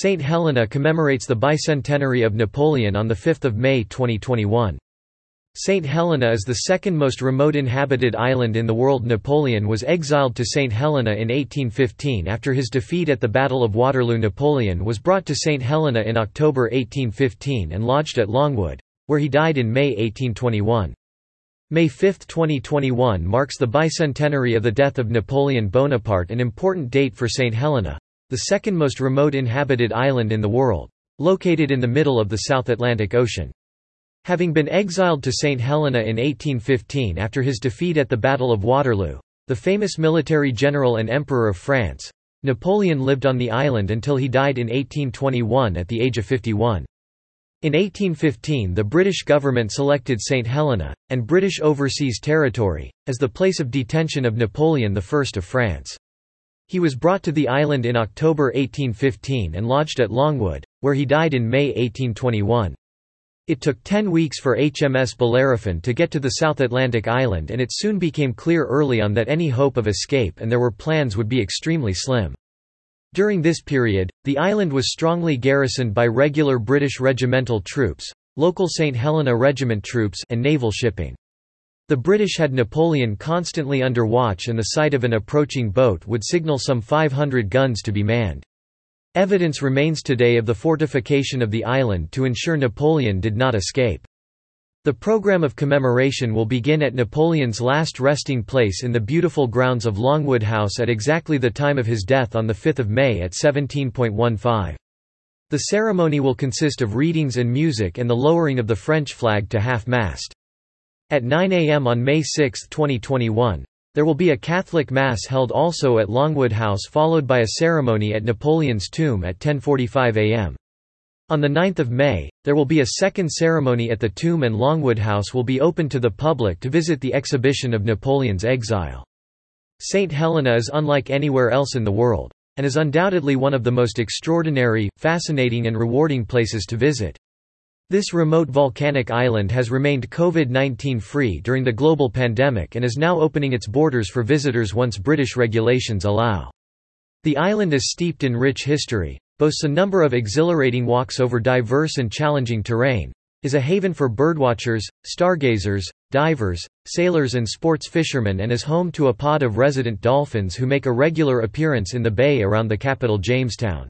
St. Helena commemorates the bicentenary of Napoleon on 5 May 2021. St. Helena is the second most remote inhabited island in the world Napoleon was exiled to St. Helena in 1815 after his defeat at the Battle of Waterloo Napoleon was brought to St. Helena in October 1815 and lodged at Longwood, where he died in May 1821. May 5, 2021 marks the bicentenary of the death of Napoleon Bonaparte an important date for St. Helena, the second most remote inhabited island in the world, located in the middle of the South Atlantic Ocean. Having been exiled to St. Helena in 1815 after his defeat at the Battle of Waterloo, the famous military general and emperor of France, Napoleon lived on the island until he died in 1821 at the age of 51. In 1815 the British government selected St. Helena, and British Overseas Territory, as the place of detention of Napoleon I of France. He was brought to the island in October 1815 and lodged at Longwood, where he died in May 1821. It took ten weeks for HMS Bellerophon to get to the South Atlantic island and it soon became clear early on that any hope of escape and there were plans would be extremely slim. During this period, the island was strongly garrisoned by regular British regimental troops, local St. Helena Regiment troops and naval shipping. The British had Napoleon constantly under watch and the sight of an approaching boat would signal some 500 guns to be manned. Evidence remains today of the fortification of the island to ensure Napoleon did not escape. The program of commemoration will begin at Napoleon's last resting place in the beautiful grounds of Longwood House at exactly the time of his death on 5 May at 17.15. The ceremony will consist of readings and music and the lowering of the French flag to half-mast. At 9 a.m. on May 6, 2021, there will be a Catholic Mass held also at Longwood House followed by a ceremony at Napoleon's tomb at 10.45 am. On 9 May, there will be a second ceremony at the tomb and Longwood House will be open to the public to visit the exhibition of Napoleon's exile. St. Helena is unlike anywhere else in the world, and is undoubtedly one of the most extraordinary, fascinating and rewarding places to visit. This remote volcanic island has remained COVID-19 free during the global pandemic and is now opening its borders for visitors once British regulations allow. The island is steeped in rich history, boasts a number of exhilarating walks over diverse and challenging terrain, is a haven for birdwatchers, stargazers, divers, sailors and sports fishermen and is home to a pod of resident dolphins who make a regular appearance in the bay around the capital Jamestown.